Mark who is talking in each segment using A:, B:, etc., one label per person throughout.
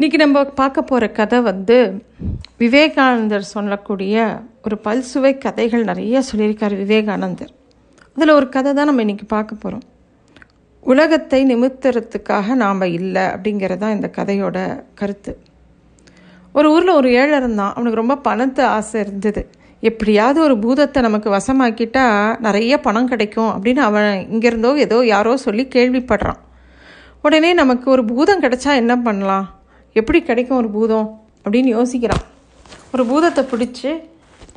A: இன்றைக்கி நம்ம பார்க்க போகிற கதை வந்து விவேகானந்தர் சொல்லக்கூடிய ஒரு பல்சுவை கதைகள் நிறைய சொல்லியிருக்கார் விவேகானந்தர். அதில் ஒரு கதை தான் நம்ம இன்றைக்கி பார்க்க போகிறோம் உலகத்தை நிமித்துறதுக்காக நாம் இல்லை அப்படிங்கிறது தான் இந்த கதையோட கருத்து. ஒரு ஊரில் ஒரு ஏழை இருந்தான். அவனுக்கு ரொம்ப பணத்து ஆசை இருந்தது. எப்படியாவது ஒரு பூதத்தை நமக்கு வசமாக்கிட்டா நிறைய பணம் கிடைக்கும் அப்படின்னு அவன் இங்கேருந்தோ ஏதோ யாரோ சொல்லி கேள்விப்படுறான். உடனே நமக்கு ஒரு பூதம் கிடைச்சா என்ன பண்ணலாம்? எப்படி கிடைக்கும் ஒரு பூதம் அப்படின்னு யோசிக்கிறான். ஒரு பூதத்தை பிடிச்சி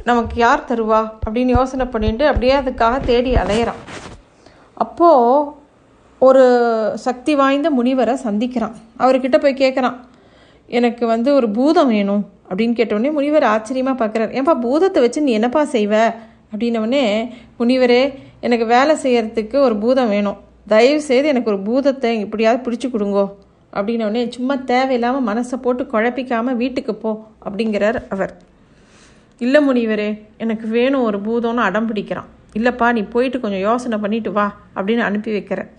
A: நமக்கு யார் தருவா அப்படின்னு யோசனை பண்ணிட்டு அப்படியே அதுக்காக தேடி அலையிறான். அப்போது ஒரு சக்தி வாய்ந்த முனிவரை சந்திக்கிறான். அவர்கிட்ட போய் கேட்குறான் எனக்கு வந்து ஒரு பூதம் வேணும். அப்படின்னு கேட்டவுடனே முனிவர் ஆச்சரியமாக பார்க்குறாரு ஏன்பா பூதத்தை வச்சு நீ என்னப்பா செய்வ? அப்படின்னவுடனே முனிவரே எனக்கு வேலை செய்கிறதுக்கு ஒரு பூதம் வேணும். தயவு செய்து எனக்கு ஒரு பூதத்தை எப்படியாவது பிடிச்சி கொடுங்கோ. அப்படின்னோடனே சும்மா தேவையில்லாமல் மனசை போட்டு குழப்பிக்காமல் வீட்டுக்கு போ அப்படிங்கிறார் அவர். இல்லை முனிவரே எனக்கு வேணும் ஒரு பூதம்னு அடம் பிடிக்கிறான். இல்லைப்பா நீ போயிட்டு கொஞ்சம் யோசனை பண்ணிட்டு வா அப்படின்னு அனுப்பி வைக்கிறேன்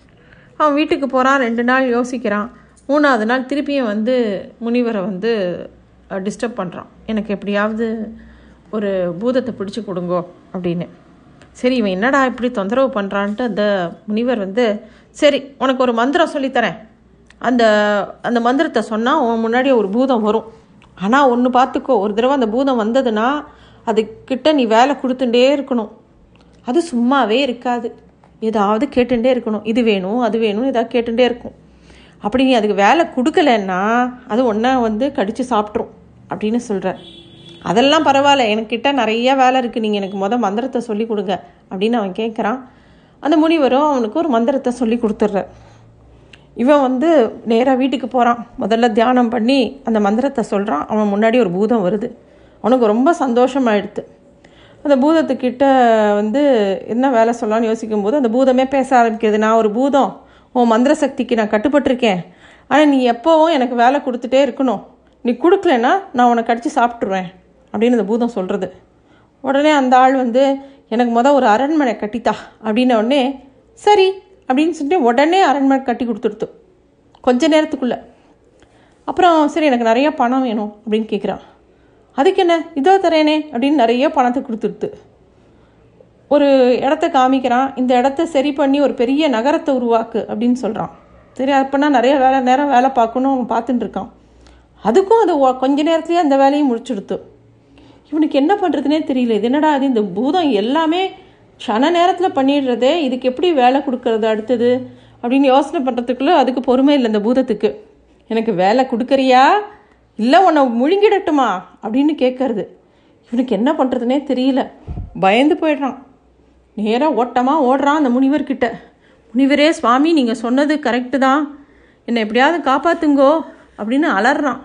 A: அவன் வீட்டுக்கு போகிறான் ரெண்டு நாள் யோசிக்கிறான். மூணாவது நாள் திருப்பியும் வந்து முனிவரை வந்து டிஸ்டர்ப் பண்ணுறான் எனக்கு எப்படியாவது ஒரு பூதத்தை பிடிச்சி கொடுங்கோ அப்படின்னு. சரி இவன் என்னடா இப்படி தொந்தரவு பண்ணுறான்ட்டு அந்த முனிவர் வந்து சரி உனக்கு ஒரு மந்திரம் சொல்லித்தரேன். அந்த அந்த மந்திரத்தை சொன்னால் உன் முன்னாடி ஒரு பூதம் வரும். ஆனால் ஒன்று பார்த்துக்கோ ஒரு தடவை அந்த பூதம் வந்ததுன்னா அதுக்கிட்ட நீ வேலை கொடுத்துட்டே இருக்கணும். அது சும்மாவே இருக்காது. ஏதாவது கேட்டுகிட்டே இருக்கணும். இது வேணும் அது வேணும் ஏதாவது கேட்டுகிட்டே இருக்கும். அப்படி நீ அதுக்கு வேலை கொடுக்கலன்னா அது ஒன்றா வந்து கடித்து சாப்பிட்ரும் அப்படின்னு சொல்கிறார் அதெல்லாம் பரவாயில்ல. எனக்கிட்ட நிறைய வேலை இருக்குது நீங்கள் எனக்கு மொதல் மந்திரத்தை சொல்லி கொடுங்க அப்படின்னு அவன் கேட்குறான் அந்த முனிவரும் அவனுக்கு ஒரு மந்திரத்தை சொல்லி கொடுத்துட்றார் இவன் வந்து நேராக வீட்டுக்கு போகிறான் முதல்ல தியானம் பண்ணி அந்த மந்திரத்தை சொல்கிறான் அவன் முன்னாடி ஒரு பூதம் வருது. அவனுக்கு ரொம்ப சந்தோஷமாயிடுது அந்த பூதத்துக்கிட்ட வந்து என்ன வேலை சொல்லலாம்னு யோசிக்கும்போது அந்த பூதமே பேச ஆரம்பிக்கிறது. நான் ஒரு பூதம். உன் மந்திர சக்திக்கு நான் கட்டுப்பட்டிருக்கேன். ஆனால் நீ எப்போவும் எனக்கு வேலை கொடுத்துட்டே இருக்கணும். நீ கொடுக்கலன்னா நான் உனக்கு கடிச்சு சாப்பிட்ருவேன் அப்படின்னு அந்த பூதம் சொல்கிறது உடனே அந்த ஆள் வந்து எனக்கு மொதல் ஒரு அரண்மனை கட்டித்தா அப்படின்ன உடனே சரி அப்படின்னு சொல்லிட்டு உடனே அரண்மனை கட்டி கொடுத்துடுத்து. கொஞ்ச நேரத்துக்குள்ளே. அப்புறம் சரி எனக்கு நிறைய பணம் வேணும் அப்படின்னு கேட்குறான் அதுக்கு என்ன? இதோ தரேனே அப்படின்னு நிறைய பணத்தை கொடுத்துடுத்து. ஒரு இடத்த காமிக்கிறான் இந்த இடத்த சரி பண்ணி ஒரு பெரிய நகரத்தை உருவாக்கு அப்படின்னு சொல்கிறான் சரி அப்போனா நிறைய வேலை நேரம் வேலை பார்க்கணும் அவன் பார்த்துட்டு இருக்கான். அதுக்கும் அது ஒ- கொஞ்ச நேரத்துலேயே அந்த வேலையும் முடிச்சுடுத்து. இவனுக்கு என்ன பண்ணுறதுனே தெரியல. இது என்னடா அது இந்த பூதம் எல்லாமே க்ஷண நேரத்தில் பண்ணிடுறதே இதுக்கு எப்படி வேலை கொடுக்கறது அடுத்தது? அப்படின்னு யோசனை பண்ணுறதுக்குள்ளே அதுக்கு பொறுமை இல்லை இந்த பூதத்துக்கு. எனக்கு வேலை கொடுக்குறியா? இல்லை உன்னை முழுங்கிடட்டுமா? அப்படின்னு கேட்கறது. இவனுக்கு என்ன பண்ணுறதுனே தெரியல. பயந்து போயிடுறான். நேராக ஓட்டமாக ஓடுறான் அந்த முனிவர்கிட்ட. முனிவரே சுவாமி நீங்கள் சொன்னது கரெக்டு தான். என்னை எப்படியாவது காப்பாற்றுங்கோ அப்படின்னு அலறான்.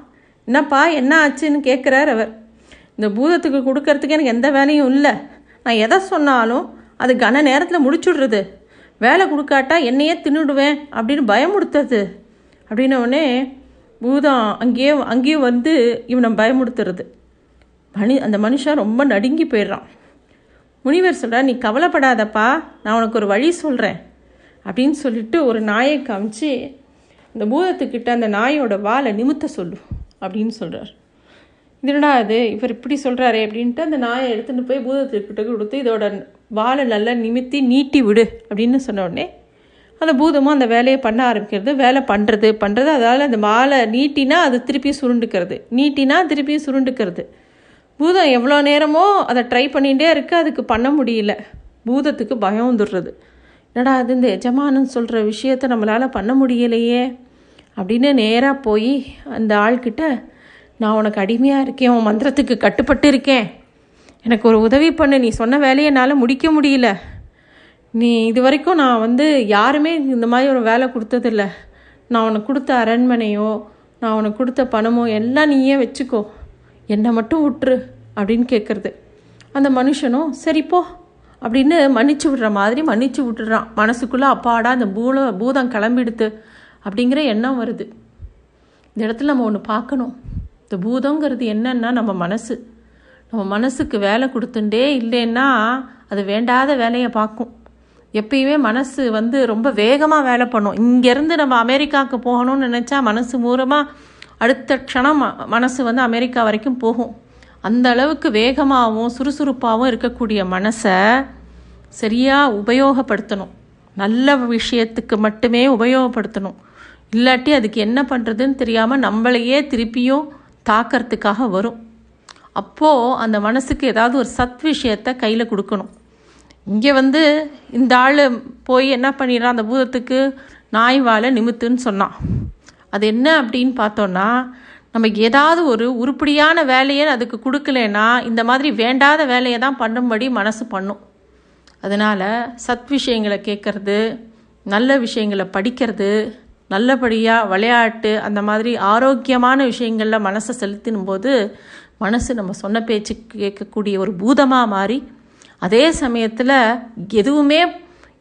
A: என்னப்பா என்ன ஆச்சுன்னு கேட்குறார் அவர். இந்த பூதத்துக்கு கொடுக்கறதுக்கு எனக்கு எந்த வேலையும் இல்லை. நான் எதை சொன்னாலும் அது கன நேரத்தில் முடிச்சுடுறது. வேலை கொடுக்காட்டா என்னையே தின்னுடுவேன் அப்படின்னு பயமுடுத்துறது அப்படின்னோடனே பூதம் அங்கேயே அங்கேயும் வந்து இவனை பயமுடுத்துறது மனி அந்த மனுஷன் ரொம்ப நடுங்கி போயிடுறான். முனிவர் சொல்கிறார் நீ கவலைப்படாதப்பா நான் உனக்கு ஒரு வழி சொல்கிறேன் அப்படின்னு சொல்லிட்டு ஒரு நாயை காமிச்சு இந்த பூதத்துக்கிட்ட அந்த நாயோட வாலை நிமித்த சொல்லு அப்படின்னு சொல்கிறார் இதுடா அது இவர் இப்படி சொல்கிறாரே அப்படின்ட்டு அந்த நாயை எடுத்துகிட்டு போய் பூதத்துக்கிட்ட கொடுத்து இதோட வாழை நல்லா நிமித்தி நீட்டி விடு அப்படின்னு சொன்ன உடனே அந்த பூதமும் அந்த வேலையை பண்ண ஆரம்பிக்கிறது வேலை பண்ணுறது பண்ணுறது அதனால் அந்த மாலை நீட்டினா அது திருப்பி சுருண்டுக்கிறது நீட்டினா திருப்பி சுருண்டுக்கிறது. பூதம் எவ்வளோ நேரமோ அதை ட்ரை பண்ணிகிட்டே இருக்கு அதுக்கு பண்ண முடியல. பூதத்துக்கு பயம் வந்துடுறது. என்னடா அது இந்த எஜமானன் சொல்கிற விஷயத்த நம்மளால் பண்ண முடியலையே அப்படின்னு நேராக போய் அந்த ஆள்கிட்ட நான் உனக்கு அடிமையாக இருக்கேன் உன் மந்திரத்துக்கு கட்டுப்பட்டு இருக்கேன் எனக்கு ஒரு உதவி பண்ணு. நீ சொன்ன வேலையை என்னால் முடிக்க முடியல. நீ இது வரைக்கும் நான் வந்து யாருமே இந்த மாதிரி ஒரு வேலை கொடுத்ததில்ல. நான் உனக்கு கொடுத்த அரண்மனையோ நான் உனக்கு கொடுத்த பணமோ எல்லாம் நீயே வச்சுக்கோ. என்னை மட்டும் விட்டுரு அப்படின்னு கேட்குறது அந்த மனுஷனும் சரிப்போ அப்படின்னு மன்னிச்சு விடுற மாதிரி மன்னிச்சு விட்டுறான். மனசுக்குள்ளே அப்பாடா அந்த பூல பூதம் கிளம்பிடுத்து அப்படிங்கிற எண்ணம் வருது. இந்த இடத்துல நம்ம ஒன்று பார்க்கணும். இந்த பூதங்கிறது என்னன்னா நம்ம மனசு. நம்ம மனசுக்கு வேலை கொடுத்துட்டே இல்லைன்னா அது வேண்டாத வேலையை பார்க்கும். எப்பயுமே மனசு வந்து ரொம்ப வேகமாக வேலை பண்ணும். இங்கேருந்து நம்ம அமெரிக்காவுக்கு போகணும்னு நினச்சா மனசு மூலமாக அடுத்த க்ஷணம் ம- மனசு வந்து அமெரிக்கா வரைக்கும் போகும். அந்த அளவுக்கு வேகமாகவும் சுறுசுறுப்பாகவும் இருக்கக்கூடிய மனசை சரியாக உபயோகப்படுத்தணும். நல்ல விஷயத்துக்கு மட்டுமே உபயோகப்படுத்தணும். இல்லாட்டி அதுக்கு என்ன பண்ணுறதுன்னு தெரியாமல் நம்மளையே திருப்பியும் தாக்கிறதுக்காக வரும். அப்போது அந்த மனசுக்கு ஏதாவது ஒரு சத் விஷயத்தை கையில் கொடுக்கணும். இங்கே வந்து இந்த ஆள் போய் என்ன பண்ணிடுறான்? அந்த பூதத்துக்கு நாய் வாழை நிமித்துன்னு சொன்னான். அது என்ன அப்படின்னு பார்த்தோன்னா நமக்கு ஏதாவது ஒரு உருப்படியான வேலையை அதுக்கு கொடுக்கலனா இந்த மாதிரி வேண்டாத வேலையை தான் பண்ணும்படி மனசு பண்ணும். அதனால் சத் விஷயங்களை கேட்குறது நல்ல விஷயங்களை படிக்கிறது நல்லபடியாக விளையாட்டு அந்த மாதிரி ஆரோக்கியமான விஷயங்களில் மனசை செலுத்தினும் போது மனசு நம்ம சொன்ன பேச்சு கேட்கக்கூடிய ஒரு பூதமாக மாறி அதே சமயத்தில் எதுவுமே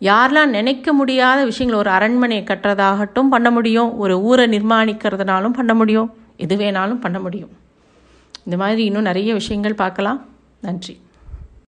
A: யாரெல்லாம் நினைக்க முடியாத விஷயங்கள் ஒரு அரண்மனையை கட்டுறதாகட்டும் பண்ண முடியும் ஒரு ஊரை நிர்மாணிக்கிறதுனாலும் பண்ண முடியும் எது வேணாலும் பண்ண முடியும். இந்த மாதிரி இன்னும் நிறைய விஷயங்கள் பார்க்கலாம். நன்றி.